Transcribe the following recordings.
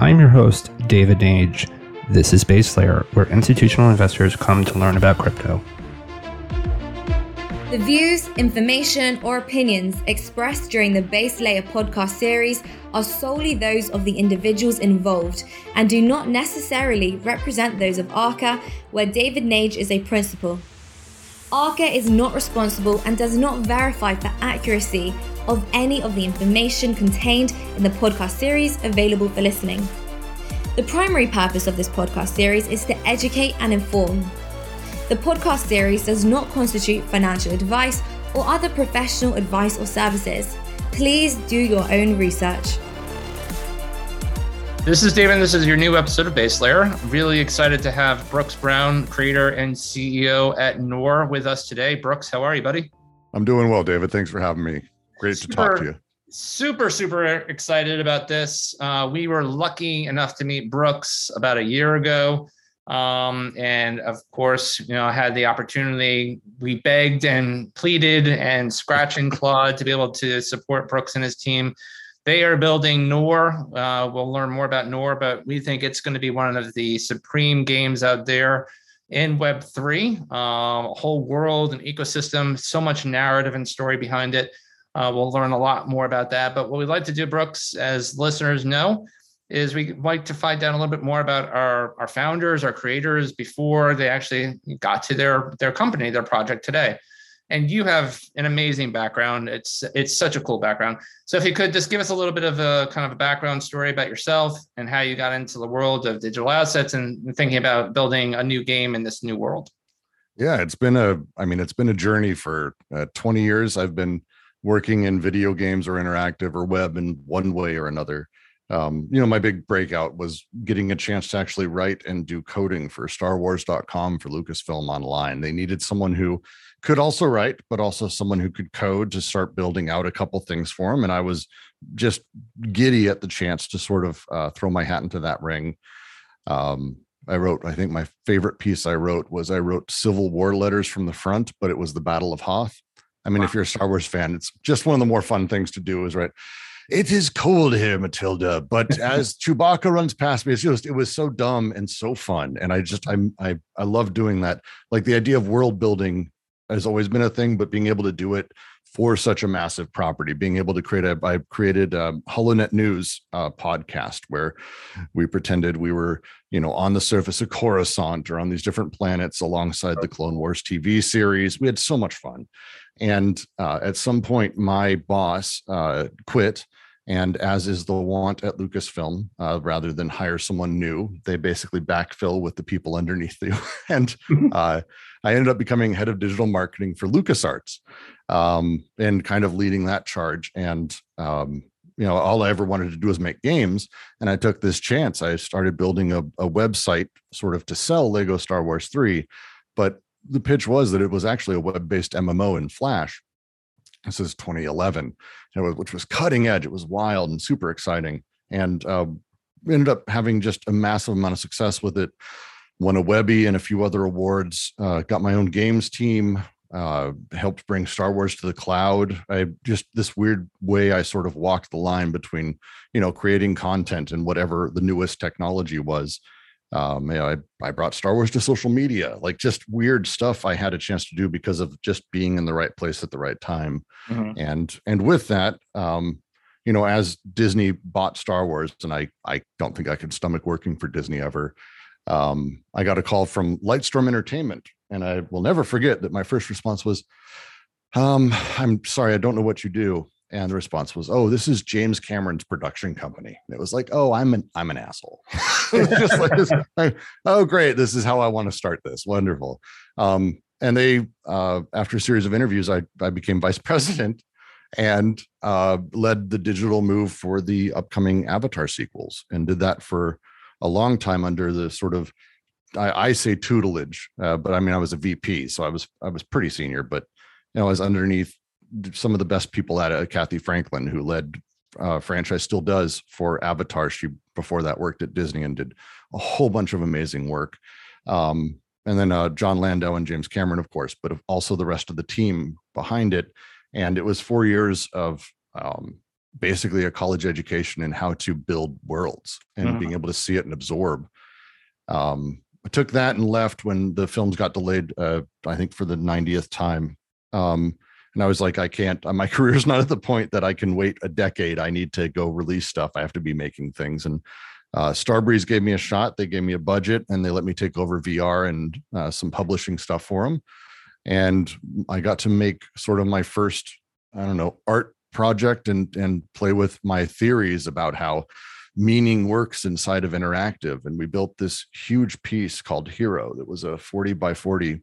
I'm your host, David Nage. This is Base Layer, where institutional investors come to learn about crypto. The views, information, or opinions expressed during the Base Layer podcast series are solely those of the individuals involved and do not necessarily represent those of ARCA, where David Nage is a principal. ARCA is not responsible and does not verify the accuracy of any of the information contained in the podcast series available for listening. The primary purpose of this podcast series is to educate and inform. The podcast series does not constitute financial advice or other professional advice or services. Please do your own research. This is David. This is your new episode of Base Layer. Really excited to have Brooks Brown, creator and CEO at NOR, with us today. Brooks, how are you, buddy? I'm doing well, David. Thanks for having me. Great super, to talk to you. Super, super excited about this. Uh, we were lucky enough to meet Brooks about a year ago. Um, and of course, you know, I had the opportunity. We begged and pleaded and scratched and clawed to be able to support Brooks and his team. They are building Nor. Uh, we'll learn more about Nor, but we think it's going to be one of the supreme games out there in Web3. Um, a whole world and ecosystem, so much narrative and story behind it. Uh, we'll learn a lot more about that. But what we'd like to do, Brooks, as listeners know, is we'd like to find out a little bit more about our, our founders, our creators before they actually got to their their company, their project today. And you have an amazing background. It's it's such a cool background. So if you could just give us a little bit of a kind of a background story about yourself and how you got into the world of digital assets and thinking about building a new game in this new world. Yeah, it's been a I mean it's been a journey for uh, 20 years. I've been working in video games or interactive or web in one way or another um, you know, my big breakout was getting a chance to actually write and do coding for StarWars.com for Lucasfilm Online. They needed someone who could also write, but also someone who could code to start building out a couple things for them. And I was just giddy at the chance to sort of uh, throw my hat into that ring. Um, I wrote, I think my favorite piece I wrote was I wrote Civil War letters from the front, but it was the Battle of Hoth. I mean, wow. if you're a Star Wars fan, it's just one of the more fun things to do is right. it is cold here, Matilda. But as Chewbacca runs past me, it's just it was so dumb and so fun. And I just I'm I I love doing that. Like the idea of world building has always been a thing, but being able to do it for such a massive property, being able to create a I created a HoloNet News uh, podcast where we pretended we were, you know, on the surface of Coruscant or on these different planets alongside the Clone Wars TV series. We had so much fun. And uh, at some point, my boss uh, quit and as is the want at Lucasfilm, uh, rather than hire someone new, they basically backfill with the people underneath you. and uh, I ended up becoming head of digital marketing for LucasArts um, and kind of leading that charge. And, um, you know, all I ever wanted to do was make games. And I took this chance. I started building a, a website sort of to sell Lego Star Wars 3. But the pitch was that it was actually a web based MMO in Flash. This is 2011, which was cutting edge. It was wild and super exciting, and uh, ended up having just a massive amount of success with it. Won a Webby and a few other awards. Uh, got my own games team. Uh, helped bring Star Wars to the cloud. I just this weird way I sort of walked the line between you know creating content and whatever the newest technology was um, you know, I, I brought Star Wars to social media, like just weird stuff I had a chance to do because of just being in the right place at the right time. Mm-hmm. And and with that, um, you know, as Disney bought Star Wars, and I I don't think I could stomach working for Disney ever. Um, I got a call from Lightstorm Entertainment, and I will never forget that my first response was, um, "I'm sorry, I don't know what you do." And the response was, "Oh, this is James Cameron's production company." And it was like, "Oh, I'm an I'm an asshole." just like this, like, oh, great! This is how I want to start this. Wonderful. Um, and they, uh, after a series of interviews, I I became vice president and uh, led the digital move for the upcoming Avatar sequels, and did that for a long time under the sort of I, I say tutelage, uh, but I mean I was a VP, so I was I was pretty senior, but you know I was underneath some of the best people at it, Cathy Franklin, who led uh, franchise, still does for Avatar. She before that worked at Disney and did a whole bunch of amazing work. Um, and then uh, Jon Landau and James Cameron, of course, but also the rest of the team behind it. And it was four years of um, basically a college education in how to build worlds and mm-hmm. being able to see it and absorb. Um, I took that and left when the films got delayed. Uh, I think for the 90th time. Um, and I was like, I can't. My career's not at the point that I can wait a decade. I need to go release stuff. I have to be making things. And uh, Starbreeze gave me a shot. They gave me a budget, and they let me take over VR and uh, some publishing stuff for them. And I got to make sort of my first, I don't know, art project and and play with my theories about how meaning works inside of interactive. And we built this huge piece called Hero that was a 40 by 40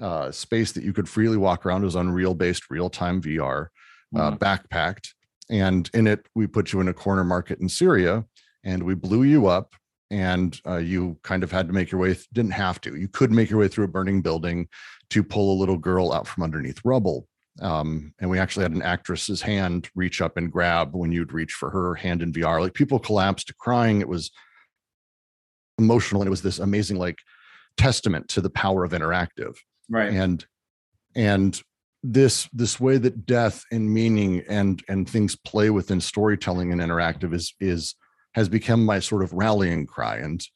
uh, space that you could freely walk around. It was Unreal based real time VR, uh, mm-hmm. backpacked. And in it, we put you in a corner market in Syria and we blew you up. And uh, you kind of had to make your way, th- didn't have to. You could make your way through a burning building to pull a little girl out from underneath rubble. Um, and we actually had an actress's hand reach up and grab when you'd reach for her hand in VR. Like people collapsed crying. It was emotional. And it was this amazing, like, testament to the power of interactive. Right. And, and, this this way that death and meaning and and things play within storytelling and interactive is is has become my sort of rallying cry and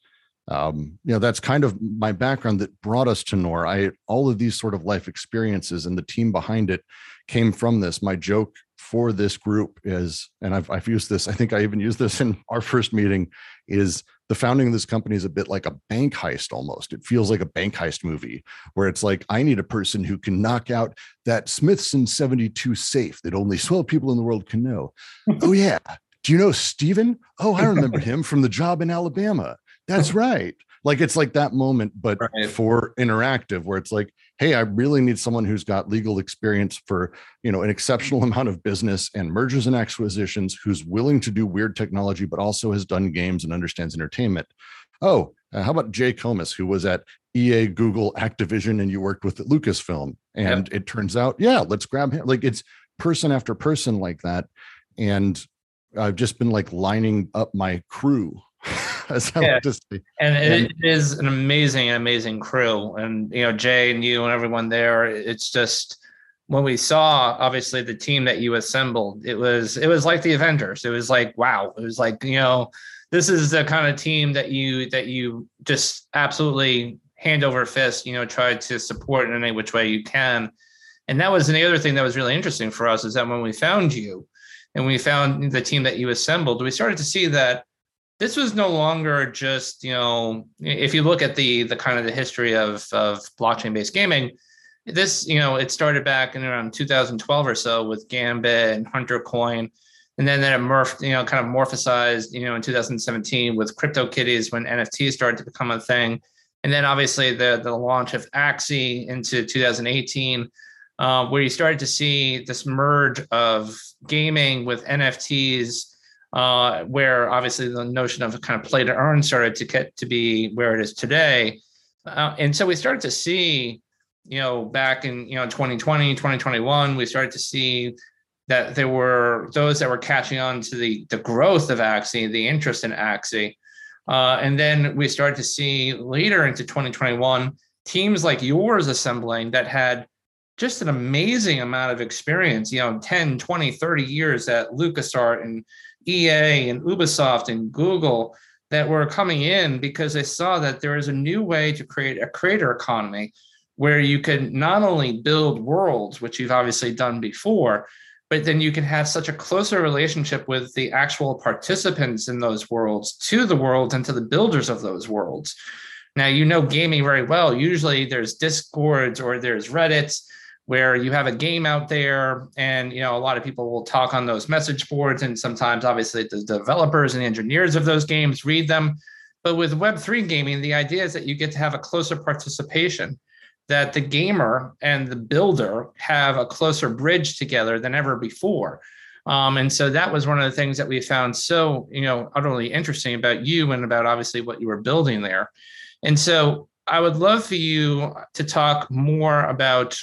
um, you know that's kind of my background that brought us to Nor. I all of these sort of life experiences and the team behind it came from this. My joke for this group is, and I've I've used this. I think I even used this in our first meeting. Is the founding of this company is a bit like a bank heist almost. It feels like a bank heist movie where it's like I need a person who can knock out that Smithson 72 safe that only 12 people in the world can know. oh yeah. Do you know Steven? Oh, I remember him from the job in Alabama. That's right. Like it's like that moment, but right. for interactive, where it's like, hey, I really need someone who's got legal experience for you know an exceptional amount of business and mergers and acquisitions, who's willing to do weird technology, but also has done games and understands entertainment. Oh, uh, how about Jay Comas, who was at EA, Google, Activision, and you worked with Lucasfilm? And yep. it turns out, yeah, let's grab him. Like it's person after person like that. And I've just been like lining up my crew as yeah. And, and it is an amazing, amazing crew. And you know, Jay and you and everyone there, it's just when we saw obviously the team that you assembled, it was it was like the Avengers. It was like, wow, it was like, you know, this is the kind of team that you that you just absolutely hand over fist, you know, try to support in any which way you can. And that was the other thing that was really interesting for us is that when we found you and we found the team that you assembled, we started to see that this was no longer just you know if you look at the the kind of the history of of blockchain based gaming this you know it started back in around 2012 or so with gambit and hunter coin and then then it morphed you know kind of morphosized you know in 2017 with crypto kitties when nfts started to become a thing and then obviously the the launch of axie into 2018 uh, where you started to see this merge of gaming with nfts uh, where obviously the notion of kind of play to earn started to get to be where it is today. Uh, and so we started to see, you know, back in, you know, 2020, 2021, we started to see that there were those that were catching on to the, the growth of Axie, the interest in Axie. Uh, and then we started to see later into 2021, teams like yours assembling that had just an amazing amount of experience, you know, 10, 20, 30 years at LucasArts and EA and Ubisoft and Google that were coming in because they saw that there is a new way to create a creator economy where you can not only build worlds, which you've obviously done before, but then you can have such a closer relationship with the actual participants in those worlds to the world and to the builders of those worlds. Now, you know gaming very well. Usually there's discords or there's Reddits where you have a game out there and you know a lot of people will talk on those message boards and sometimes obviously the developers and engineers of those games read them. But with web3 gaming the idea is that you get to have a closer participation that the gamer and the builder have a closer bridge together than ever before. Um, and so that was one of the things that we found so you know utterly interesting about you and about obviously what you were building there. And so i would love for you to talk more about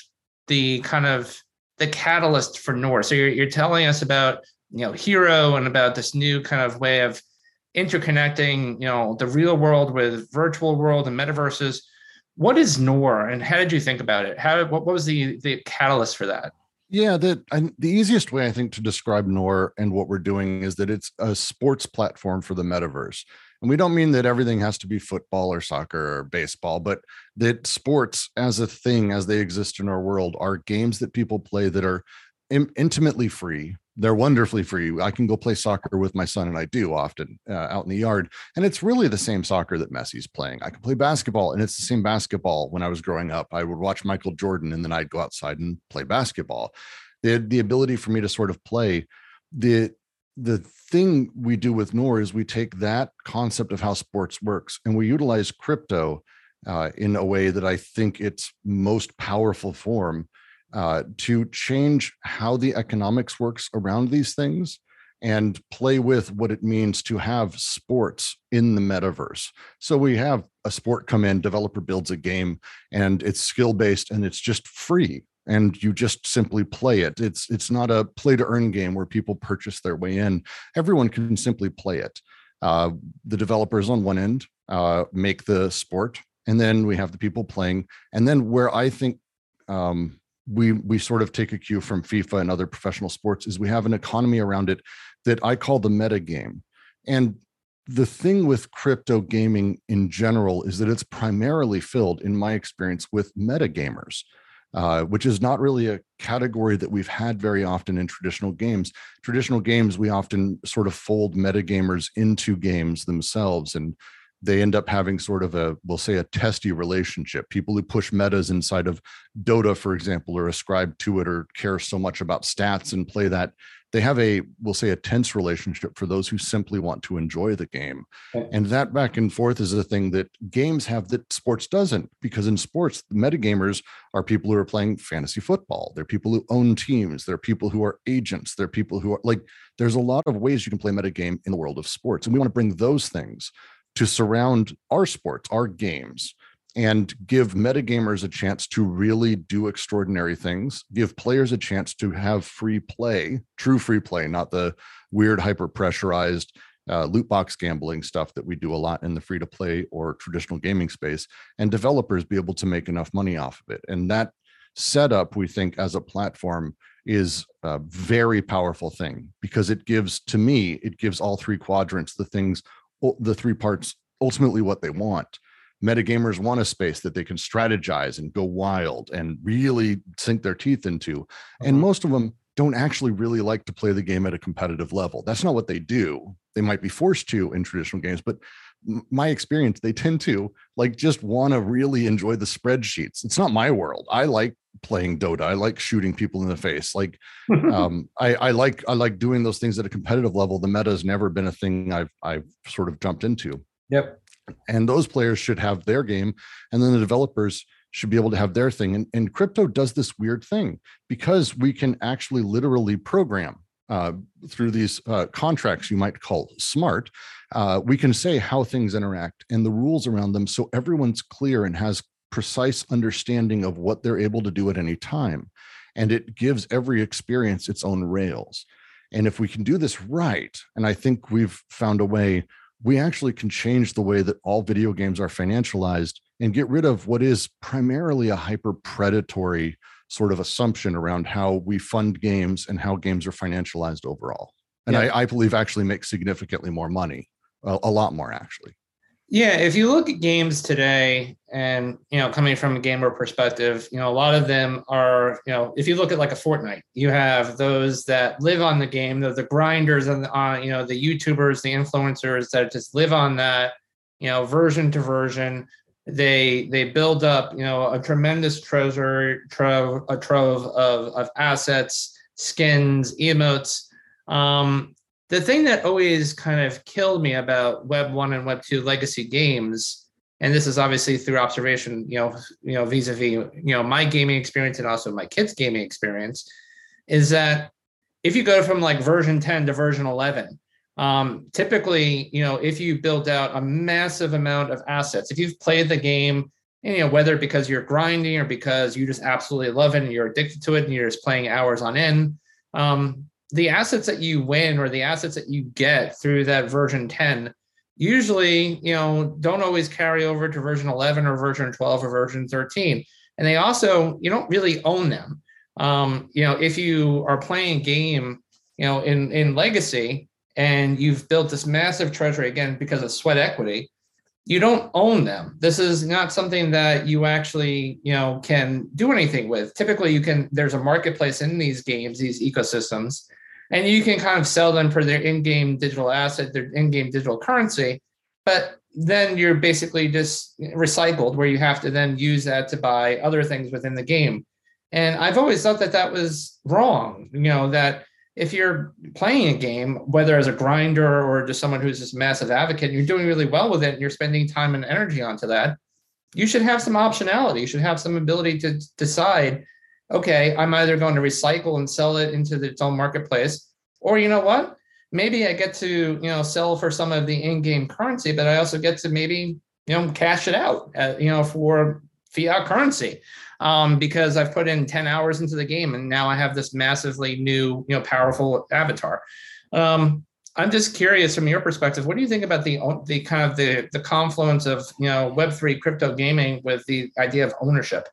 the kind of the catalyst for Nor. So you're, you're telling us about you know Hero and about this new kind of way of interconnecting you know the real world with virtual world and metaverses. What is Nor, and how did you think about it? How what, what was the the catalyst for that? Yeah, that the easiest way I think to describe Nor and what we're doing is that it's a sports platform for the metaverse. And we don't mean that everything has to be football or soccer or baseball, but that sports as a thing, as they exist in our world, are games that people play that are in- intimately free. They're wonderfully free. I can go play soccer with my son, and I do often uh, out in the yard. And it's really the same soccer that Messi's playing. I can play basketball, and it's the same basketball when I was growing up. I would watch Michael Jordan, and then I'd go outside and play basketball. The, the ability for me to sort of play the the thing we do with Nor is we take that concept of how sports works and we utilize crypto uh, in a way that I think its most powerful form uh, to change how the economics works around these things and play with what it means to have sports in the metaverse. So we have a sport come in, developer builds a game, and it's skill based and it's just free and you just simply play it. It's it's not a play to earn game where people purchase their way in. Everyone can simply play it. Uh, the developers on one end uh, make the sport, and then we have the people playing. And then where I think um, we we sort of take a cue from FIFA and other professional sports is we have an economy around it that I call the meta game. And the thing with crypto gaming in general is that it's primarily filled, in my experience, with meta gamers. Uh, which is not really a category that we've had very often in traditional games. Traditional games, we often sort of fold metagamers into games themselves. And they end up having sort of a we'll say a testy relationship people who push metas inside of dota for example or ascribe to it or care so much about stats and play that they have a we'll say a tense relationship for those who simply want to enjoy the game. And that back and forth is the thing that games have that sports doesn't because in sports the metagamers are people who are playing fantasy football. They're people who own teams. They're people who are agents. They're people who are like there's a lot of ways you can play metagame in the world of sports and we want to bring those things to surround our sports, our games, and give metagamers a chance to really do extraordinary things, give players a chance to have free play, true free play, not the weird, hyper pressurized uh, loot box gambling stuff that we do a lot in the free to play or traditional gaming space, and developers be able to make enough money off of it. And that setup, we think, as a platform is a very powerful thing because it gives, to me, it gives all three quadrants the things the three parts ultimately what they want. Metagamers want a space that they can strategize and go wild and really sink their teeth into. Uh-huh. And most of them don't actually really like to play the game at a competitive level. That's not what they do. They might be forced to in traditional games, but my experience, they tend to like just want to really enjoy the spreadsheets. It's not my world. I like playing Dota. I like shooting people in the face. Like um, I, I like I like doing those things at a competitive level. The meta has never been a thing I've I've sort of jumped into. Yep. And those players should have their game, and then the developers should be able to have their thing. And, and crypto does this weird thing because we can actually literally program uh, through these uh, contracts you might call smart. Uh, we can say how things interact and the rules around them so everyone's clear and has precise understanding of what they're able to do at any time. And it gives every experience its own rails. And if we can do this right, and I think we've found a way, we actually can change the way that all video games are financialized and get rid of what is primarily a hyper predatory sort of assumption around how we fund games and how games are financialized overall. And yeah. I, I, believe actually make significantly more money, a, a lot more actually. Yeah, if you look at games today, and you know, coming from a gamer perspective, you know, a lot of them are, you know, if you look at like a Fortnite, you have those that live on the game, the, the grinders and on, uh, you know, the YouTubers, the influencers that just live on that, you know, version to version. They they build up, you know, a tremendous treasure trove, a trove of of assets, skins, emotes. Um, the thing that always kind of killed me about Web one and Web two legacy games, and this is obviously through observation, you know, you know, vis-a-vis, you know, my gaming experience and also my kids' gaming experience, is that if you go from like version 10 to version 11, um, typically, you know, if you build out a massive amount of assets, if you've played the game, you know, whether because you're grinding or because you just absolutely love it and you're addicted to it and you're just playing hours on end, um, the assets that you win or the assets that you get through that version 10 usually you know don't always carry over to version 11 or version 12 or version 13 and they also you don't really own them Um, you know, if you are playing game, you know, in in legacy and you've built this massive treasury again because of sweat equity, you don't own them. This is not something that you actually, you know, can do anything with. Typically, you can. There's a marketplace in these games, these ecosystems, and you can kind of sell them for their in-game digital asset, their in-game digital currency. But then you're basically just recycled, where you have to then use that to buy other things within the game. And I've always thought that that was wrong. You know that if you're playing a game, whether as a grinder or just someone who's this massive advocate, and you're doing really well with it, and you're spending time and energy onto that, you should have some optionality. You should have some ability to decide, okay, I'm either going to recycle and sell it into its own marketplace, or you know what, maybe I get to you know sell for some of the in-game currency, but I also get to maybe you know cash it out, at, you know, for fiat currency um, because I've put in 10 hours into the game and now I have this massively new, you know, powerful avatar. Um, I'm just curious from your perspective, what do you think about the the kind of the the confluence of you know Web three crypto gaming with the idea of ownership?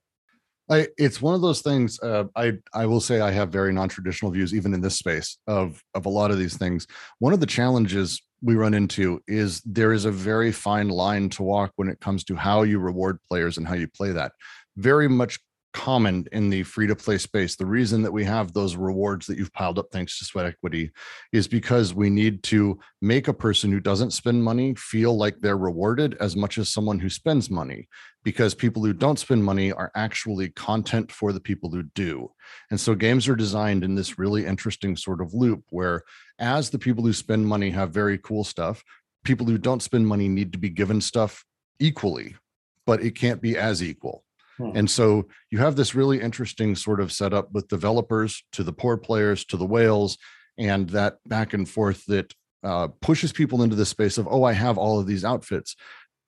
I, it's one of those things. Uh, I I will say I have very non traditional views, even in this space of of a lot of these things. One of the challenges we run into is there is a very fine line to walk when it comes to how you reward players and how you play that very much common in the free to play space. The reason that we have those rewards that you've piled up thanks to sweat equity is because we need to make a person who doesn't spend money feel like they're rewarded as much as someone who spends money because people who don't spend money are actually content for the people who do. And so games are designed in this really interesting sort of loop where as the people who spend money have very cool stuff, people who don't spend money need to be given stuff equally, but it can't be as equal Hmm. And so you have this really interesting sort of setup with developers to the poor players to the whales and that back and forth that uh, pushes people into the space of, oh, I have all of these outfits.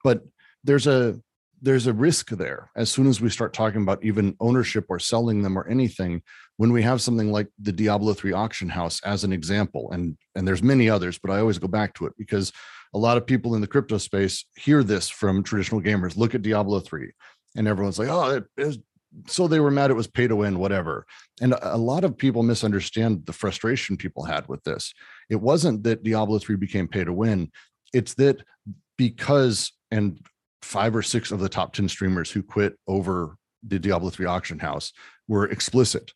But there's a there's a risk there as soon as we start talking about even ownership or selling them or anything when we have something like the diablo 3 auction house as an example and and there's many others but i always go back to it because a lot of people in the crypto space hear this from traditional gamers look at diablo 3 and everyone's like, oh, it, it was, so they were mad it was pay to win, whatever. And a lot of people misunderstand the frustration people had with this. It wasn't that Diablo 3 became pay to win, it's that because, and five or six of the top 10 streamers who quit over the Diablo 3 auction house were explicit.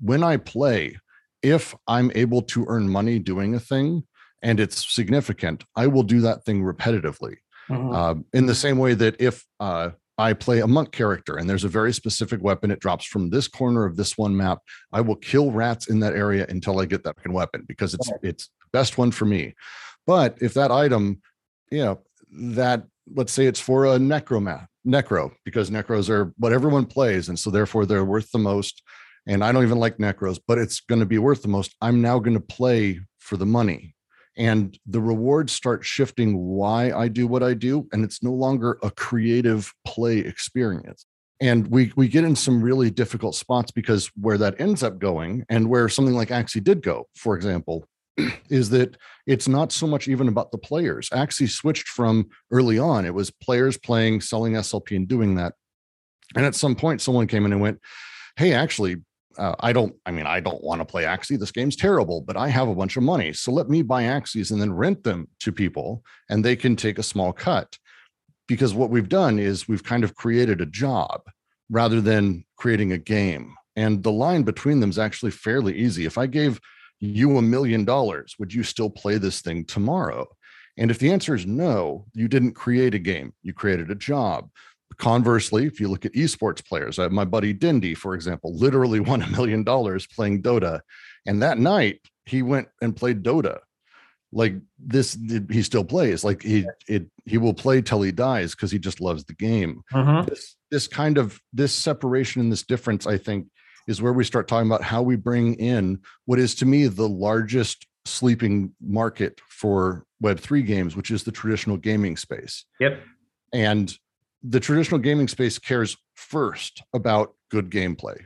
When I play, if I'm able to earn money doing a thing and it's significant, I will do that thing repetitively. Mm-hmm. Uh, in the same way that if uh, I play a monk character and there's a very specific weapon. It drops from this corner of this one map. I will kill rats in that area until I get that weapon because it's it's the best one for me. But if that item, you know, that let's say it's for a necromat, necro, because necros are what everyone plays, and so therefore they're worth the most. And I don't even like necros, but it's going to be worth the most. I'm now going to play for the money and the rewards start shifting why I do what I do, and it's no longer a creative play experience. And we we get in some really difficult spots because where that ends up going, and where something like Axie did go, for example, is that it's not so much even about the players. Axie switched from early on; it was players playing, selling SLP, and doing that. And at some point, someone came in and went, "Hey, actually, uh, I don't, I mean, I don't want to play Axie. This game's terrible, but I have a bunch of money. So let me buy Axies and then rent them to people and they can take a small cut. Because what we've done is we've kind of created a job rather than creating a game. And the line between them is actually fairly easy. If I gave you a million dollars, would you still play this thing tomorrow? And if the answer is no, you didn't create a game, you created a job. Conversely, if you look at esports players, uh, my buddy Dendi, for example, literally won a million dollars playing Dota. And that night he went and played Dota. Like this, he still plays. Like he it he will play till he dies because he just loves the game. Uh-huh. This this kind of this separation and this difference, I think, is where we start talking about how we bring in what is to me the largest sleeping market for Web3 games, which is the traditional gaming space. Yep. And the traditional gaming space cares first about good gameplay.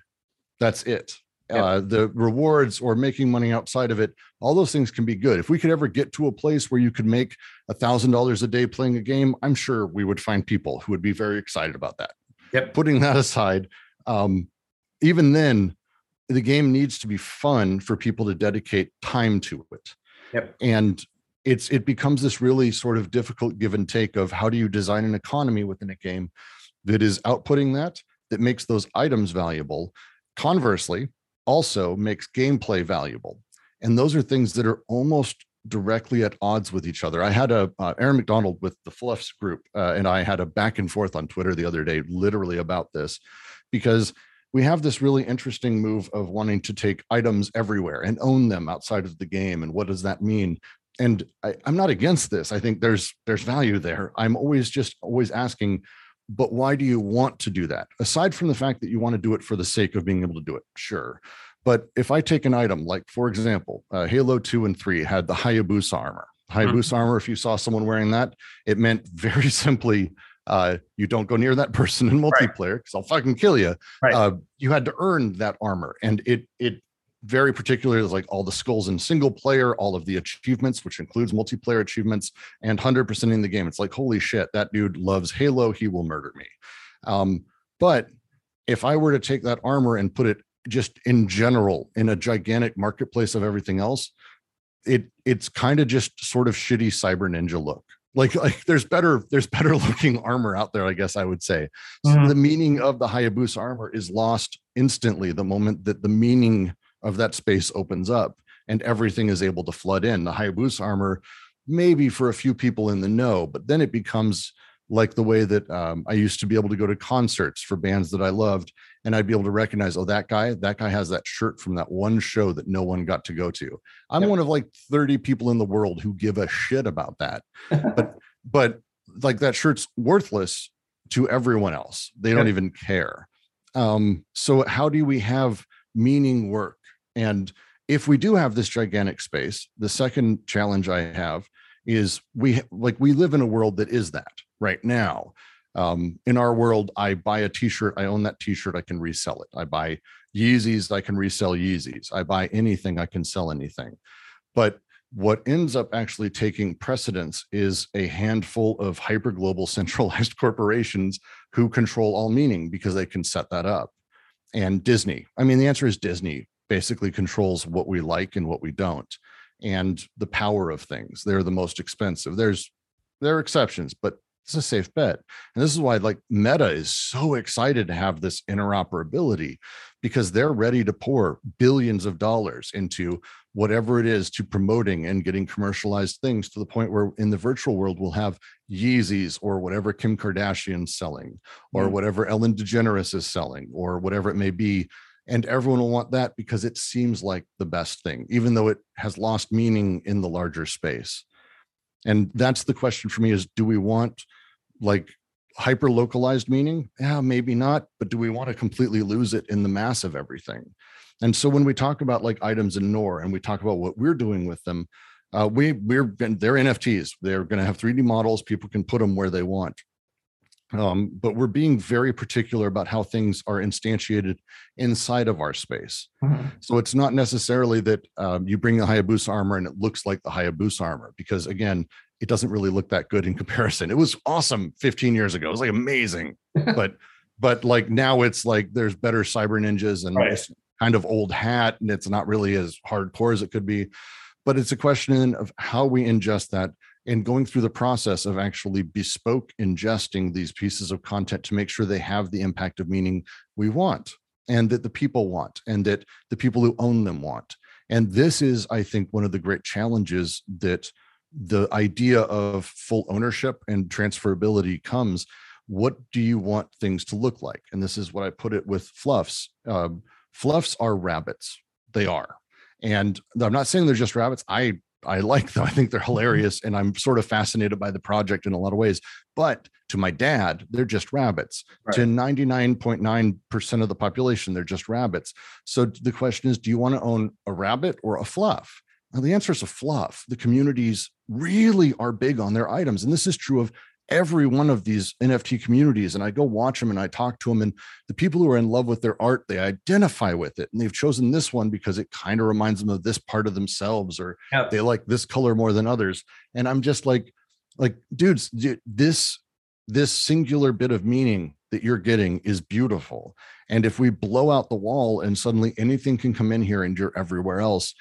That's it. Uh, the rewards or making money outside of it, all those things can be good. If we could ever get to a place where you could make a thousand dollars a day playing a game, I'm sure we would find people who would be very excited about that. Yep. Putting that aside, um, even then, the game needs to be fun for people to dedicate time to it. Yep. And it's it becomes this really sort of difficult give and take of how do you design an economy within a game that is outputting that that makes those items valuable. Conversely also makes gameplay valuable. And those are things that are almost directly at odds with each other. I had a uh, aaron mcdonald with the fluffs group uh, and i had a back and forth on twitter the other day literally about this because we have this really interesting move of wanting to take items everywhere and own them outside of the game and what does that mean and I, i'm not against this i think there's there's value there i'm always just always asking but why do you want to do that aside from the fact that you want to do it for the sake of being able to do it sure but if i take an item like for example uh, halo 2 and 3 had the hayabusa armor hayabusa mm-hmm. armor if you saw someone wearing that it meant very simply uh, you don't go near that person in multiplayer because right. I'll fucking kill you. Right. Uh, you had to earn that armor, and it it very particularly like all the skulls in single player, all of the achievements, which includes multiplayer achievements, and hundred percent in the game. It's like holy shit, that dude loves Halo. He will murder me. Um, but if I were to take that armor and put it just in general in a gigantic marketplace of everything else, it it's kind of just sort of shitty cyber ninja look like like there's better there's better looking armor out there i guess i would say mm-hmm. the meaning of the hayabusa armor is lost instantly the moment that the meaning of that space opens up and everything is able to flood in the hayabusa armor maybe for a few people in the know but then it becomes like the way that um, I used to be able to go to concerts for bands that I loved, and I'd be able to recognize, oh, that guy, that guy has that shirt from that one show that no one got to go to. I'm yep. one of like 30 people in the world who give a shit about that, but but like that shirt's worthless to everyone else. They don't even care. Um, so how do we have meaning work? And if we do have this gigantic space, the second challenge I have is we like we live in a world that is that right now. Um, in our world, I buy a t-shirt, I own that t-shirt, I can resell it. I buy Yeezys, I can resell Yeezys. I buy anything, I can sell anything. But what ends up actually taking precedence is a handful of hyper global centralized corporations who control all meaning because they can set that up. And Disney, I mean, the answer is Disney basically controls what we like and what we don't and the power of things. They're the most expensive. There's there are exceptions, but it's a safe bet. And this is why like Meta is so excited to have this interoperability because they're ready to pour billions of dollars into whatever it is to promoting and getting commercialized things to the point where in the virtual world we'll have Yeezys or whatever Kim Kardashian's selling or mm. whatever Ellen DeGeneres is selling or whatever it may be and everyone will want that because it seems like the best thing even though it has lost meaning in the larger space. And that's the question for me is do we want like hyper localized meaning? Yeah maybe not but do we want to completely lose it in the mass of everything? And so when we talk about like items in nor and we talk about what we're doing with them uh, we we're they're nfts they're going to have 3d models. People can put them where they want um, but we're being very particular about how things are instantiated inside of our space. Mm-hmm. So it's not necessarily that um, you bring the Hayabusa armor and it looks like the Hayabusa armor, because again, it doesn't really look that good in comparison. It was awesome 15 years ago. It was like amazing, but but like now it's like there's better cyber ninjas and right. kind of old hat, and it's not really as hardcore as it could be. But it's a question of how we ingest that and going through the process of actually bespoke ingesting these pieces of content to make sure they have the impact of meaning we want and that the people want and that the people who own them want. And this is i think one of the great challenges that the idea of full ownership and transferability comes. What do you want things to look like? And this is what i put it with fluffs. Um, fluffs are rabbits. They are. And i'm not saying they're just rabbits. I I like them. I think they're mm-hmm. hilarious, and I'm sort of fascinated by the project in a lot of ways. But to my dad, they're just rabbits. Right. To 99.9% of the population, they're just rabbits. So the question is, do you want to own a rabbit or a fluff? Now, the answer is a fluff. The communities really are big on their items. And this is true of every one of these NFT communities and I go watch them and I talk to them and the people who are in love with their art they identify with it and they've chosen this one because it kind of reminds them of this part of themselves or yep. they like this color more than others and I'm just like like dudes this this singular bit of meaning that you're getting is beautiful. And if we blow out the wall and suddenly anything can come in here and you're everywhere else,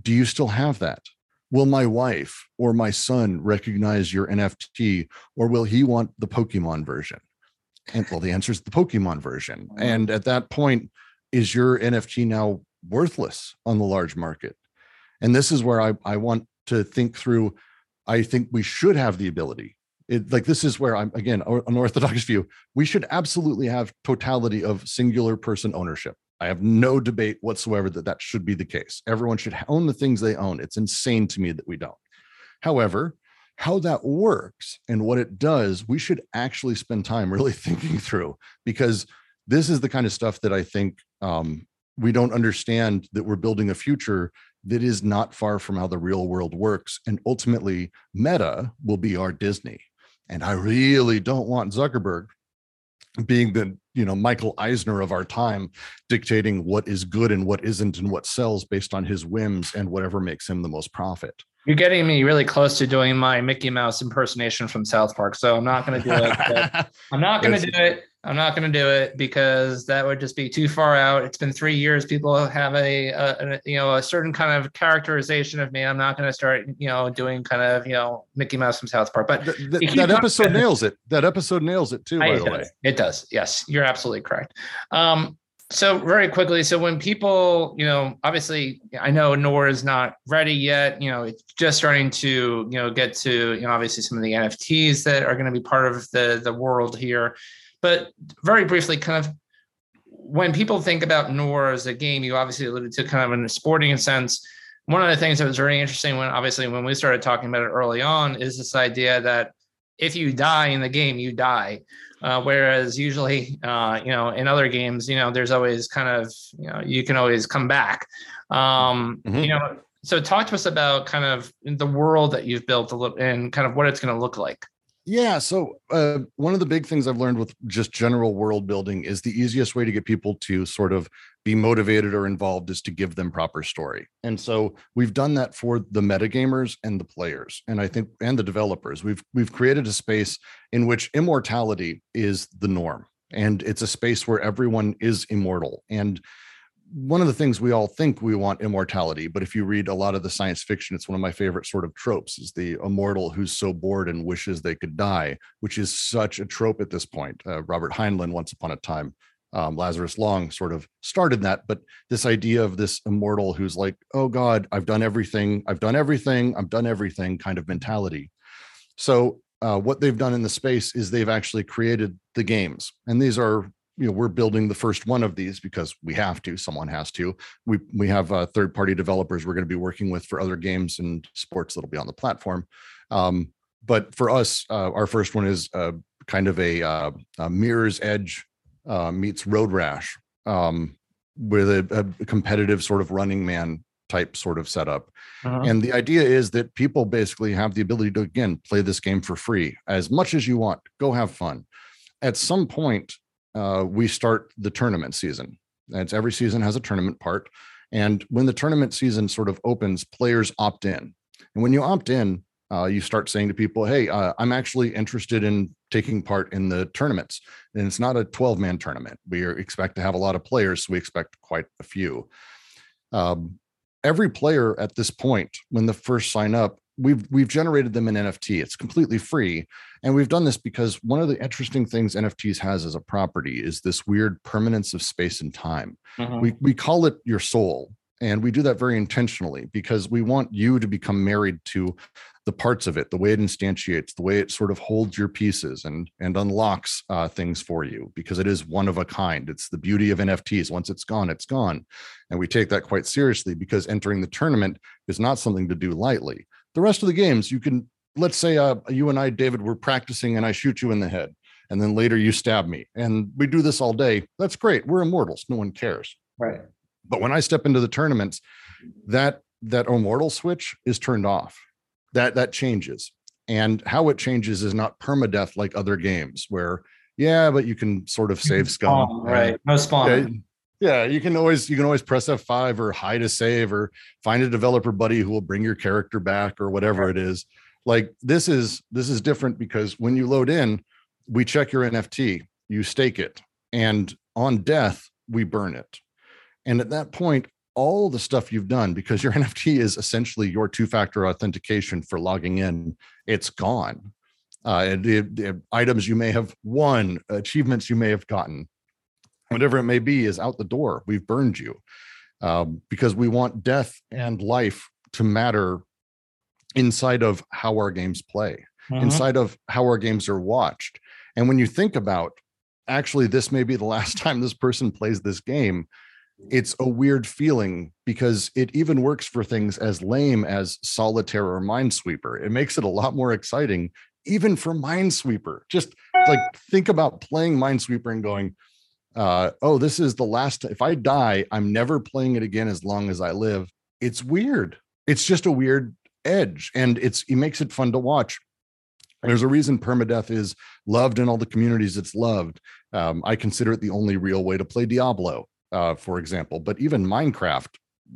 do you still have that? Will my wife or my son recognize your NFT or will he want the Pokemon version? And well, the answer is the Pokemon version. And at that point, is your NFT now worthless on the large market? And this is where I, I want to think through. I think we should have the ability. It, like this is where I'm again an orthodox view. We should absolutely have totality of singular person ownership. I have no debate whatsoever that that should be the case. Everyone should own the things they own. It's insane to me that we don't. However, how that works and what it does, we should actually spend time really thinking through because this is the kind of stuff that I think um, we don't understand that we're building a future that is not far from how the real world works. And ultimately, Meta will be our Disney. And I really don't want Zuckerberg being the you know Michael Eisner of our time dictating what is good and what isn't and what sells based on his whims and whatever makes him the most profit. You're getting me really close to doing my Mickey Mouse impersonation from South Park, so I'm not going to do it. I'm not going to do it. I'm not going to do it because that would just be too far out. It's been three years. People have a, a, a you know a certain kind of characterization of me. I'm not going to start you know doing kind of you know Mickey Mouse from South Park. But Th- th- that episode nails it. That episode nails it too. By it the does. way, it does. Yes, you're absolutely correct. Um, so very quickly, so when people, you know, obviously, I know Nor is not ready yet. You know, it's just starting to, you know, get to, you know, obviously some of the NFTs that are going to be part of the the world here. But very briefly, kind of when people think about Nor as a game, you obviously alluded to kind of in a sporting sense. One of the things that was very interesting when obviously when we started talking about it early on is this idea that if you die in the game, you die. Uh, whereas usually, uh, you know, in other games, you know, there's always kind of, you know, you can always come back. Um, Mhm. You know, so talk to us about kind of the world that you've built a little and kind of what it's going to look like. Yeah. So uh, one of the big things I've learned with just general world building is the easiest way to get people to sort of be motivated or involved is to give them proper story. And so we've done that for the metagamers and the players, and I think and the developers. We've we've created a space in which immortality is the norm, and it's a space where everyone is immortal. And one of the things we all think we want immortality, but if you read a lot of the science fiction, it's one of my favorite sort of tropes is the immortal who's so bored and wishes they could die, which is such a trope at this point. Uh, Robert Heinlein, once upon a time, um, Lazarus Long sort of started that, but this idea of this immortal who's like, oh God, I've done everything, I've done everything, I've done everything kind of mentality. So uh, what they've done in the space is they've actually created the games, and these are you know we're building the first one of these because we have to someone has to. We we have uh, third party developers we're going to be working with for other games and sports that'll be on the platform. Um, but for us uh, our first one is uh, kind of a, uh, a mirror's edge uh, meets road rash um, with a, a competitive sort of running man type sort of setup. And the idea is that people basically have the ability to again play this game for free as much as you want. Go have fun. At some point uh, we start the tournament season. It's every season has a tournament part. And when the tournament season sort of opens, players opt in. And when you opt in, uh, you start saying to people, hey, uh, I'm actually interested in taking part in the tournaments. And it's not a 12 man tournament. We expect to have a lot of players, so we expect quite a few. Um, every player at this point, when the first sign up, we've we've generated them in NFT. It's completely free, and we've done this because one of the interesting things NFTs has as a property is this weird permanence of space and time. Mhm. We we call it your soul, and we do that very intentionally because we want you to become married to the parts of it, the way it instantiates, the way it sort of holds your pieces and and unlocks uh, things for you because it is one of a kind. It's the beauty of NFTs. Once it's gone, it's gone, and we take that quite seriously because entering the tournament is not something to do lightly. The rest of the games, you can let's say uh, you and I, David, were practicing and I shoot you in the head, and then later you stab me, and we do this all day. That's great. We're immortals. No one cares. Right. But when I step into the tournaments, that that immortal switch is turned off. That that changes. And how it changes is not permadeath like other games where, yeah, but you can sort of save scum. Spawn, right. No spawn. Yeah, you can always you can always press F5 or hide a save or find a developer buddy who will bring your character back or whatever it is. Like this is this is different because when you load in, we check your NFT you stake it, and on death, we burn it. And at that point, all the stuff you've done, because your NFT is essentially your two factor authentication for logging in, it's gone. Uh, the, the items you may have won, achievements you may have gotten, whatever it may be, is out the door. We've burned you um, because we want death and life to matter inside of how our games play, uh-huh. inside of how our games are watched. And when you think about actually, this may be the last time this person plays this game, it's a weird feeling because it even works for things as lame as solitaire or minesweeper it makes it a lot more exciting even for minesweeper just like think about playing minesweeper and going uh, oh this is the last if i die i'm never playing it again as long as i live it's weird it's just a weird edge and it's it makes it fun to watch there's a reason permadeath is loved in all the communities it's loved um, i consider it the only real way to play diablo uh, for example. But even Minecraft,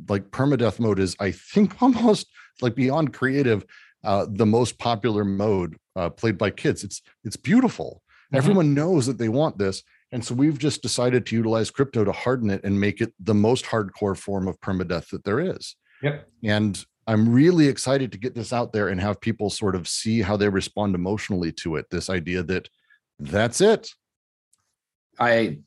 like permadeath mode is, I think, almost like beyond creative, uh, the most popular mode uh, played by kids. It's it's beautiful. Mm-hmm. Everyone knows that they want this, and so we've just decided to utilize crypto to harden it and make it the most hardcore form of permadeath that there is. Yep. And I'm really excited to get this out there and have people sort of see how they respond emotionally to it. This idea that that's it. I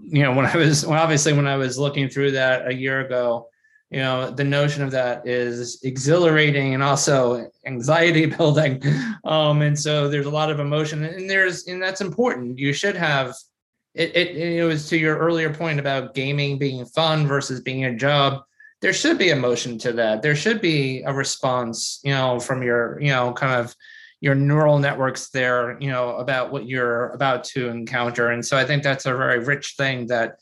you know when i was well, obviously when i was looking through that a year ago you know the notion of that is exhilarating and also anxiety building um and so there's a lot of emotion and there's and that's important you should have it, it it was to your earlier point about gaming being fun versus being a job there should be emotion to that there should be a response you know from your you know kind of your neural networks there, you know, about what you're about to encounter. And so I think that's a very rich thing that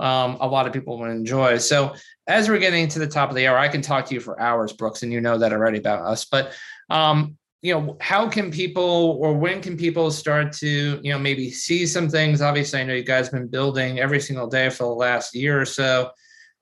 um, a lot of people would enjoy. So as we're getting to the top of the hour, I can talk to you for hours, Brooks, and you know that already about us. But um, you know, how can people or when can people start to, you know, maybe see some things? Obviously, I know you guys have been building every single day for the last year or so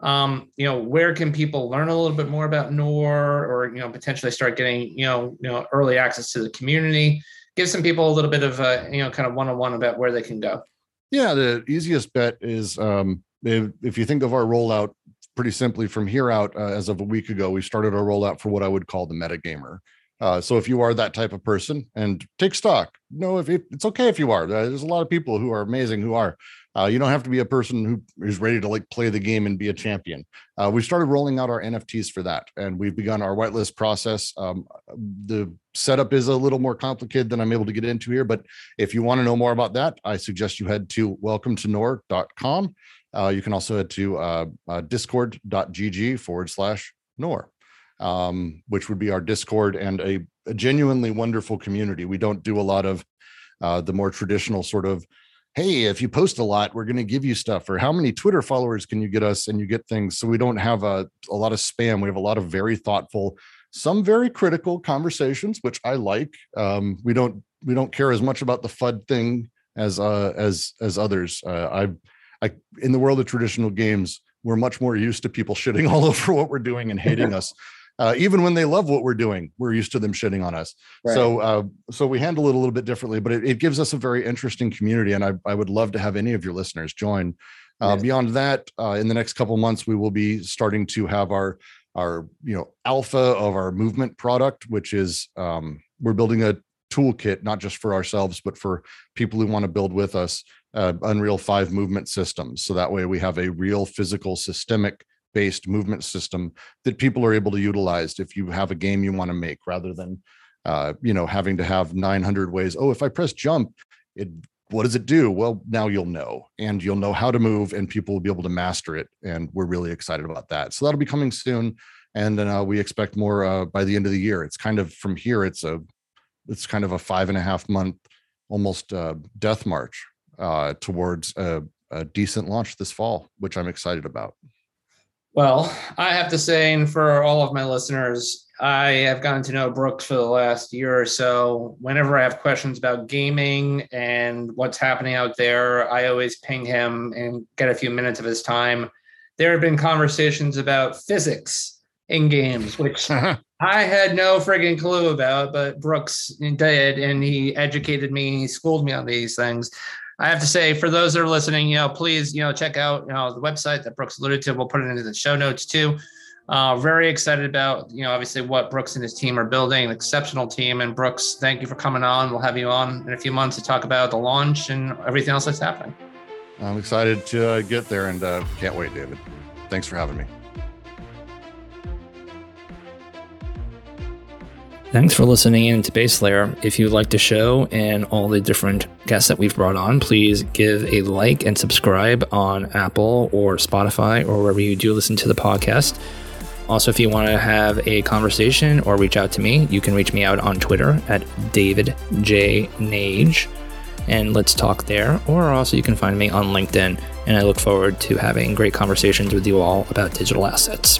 um, you know, where can people learn a little bit more about Nor or, you know, potentially start getting, you know, you know, early access to the community? Give some people a little bit of a, you know, kind of one-on-one about where they can go. Yeah, the easiest bet is um, if, if you think of our rollout pretty simply from here out, uh, as of a week ago, we started our rollout for what I would call the metagamer. Uh, so if you are that type of person and take stock, no, if it, it's okay if you are. There's a lot of people who are amazing who are. Uh, you don't have to be a person who is ready to like play the game and be a champion. Uh, we started rolling out our NFTs for that, and we've begun our whitelist process. Um, the setup is a little more complicated than I'm able to get into here, but if you want to know more about that, I suggest you head to welcome to nor.com. Uh, you can also head to uh, uh, discord.gg forward slash Nor um, which would be our Discord and a, a, genuinely wonderful community. We don't do a lot of uh, the more traditional sort of, hey, if you post a lot, we're going to give you stuff, or how many Twitter followers can you get us, and you get things. So we don't have a, a lot of spam. We have a lot of very thoughtful, some very critical conversations, which I like. Um, we don't we don't care as much about the FUD thing as uh, as as others. Uh, I I in the world of traditional games, we're much more used to people shitting all over what we're doing and hating us uh, even when they love what we're doing, we're used to them shitting on us. Right. So, uh, so we handle it a little bit differently, but it, it, gives us a very interesting community, and I, I would love to have any of your listeners join. Uh. Beyond that, uh, in the next couple months, we will be starting to have our our you know alpha of our movement product, which is um, we're building a toolkit not just for ourselves but for people who want to build with us uh, Unreal Five movement systems. So that way we have a real physical systemic based movement system that people are able to utilize if you have a game you want to make rather than uh, you know having to have 900 ways oh if i press jump it what does it do? Well now you'll know and you'll know how to move and people will be able to master it and we're really excited about that. So that'll be coming soon and then uh, we expect more uh, by the end of the year. It's kind of from here it's a it's kind of a five and a half month almost uh, death march uh, towards a, a decent launch this fall which i'm excited about well, I have to say, and for all of my listeners, I have gotten to know Brooks for the last year or so. Whenever I have questions about gaming and what's happening out there, I always ping him and get a few minutes of his time. There have been conversations about physics in games, which I had no frigging clue about, but Brooks did, and he educated me, he schooled me on these things. I have to say, for those that are listening, you know, please, you know, check out, you know, the website that Brooks alluded to. We'll put it into the show notes too. Uh, very excited about, you know, obviously what Brooks and his team are building, an exceptional team. And Brooks, thank you for coming on. We'll have you on in a few months to talk about the launch and everything else that's happening. I'm excited to uh, get there and uh, can't wait, David. Thanks for having me. Thanks for listening in to Base Layer. If you like the show and all the different guests that we've brought on, please give a like and subscribe on Apple or Spotify or wherever you do listen to the podcast. Also, if you want to have a conversation or reach out to me, you can reach me out on Twitter at David J. Nage and let's talk there. Or also, you can find me on LinkedIn, and I look forward to having great conversations with you all about digital assets.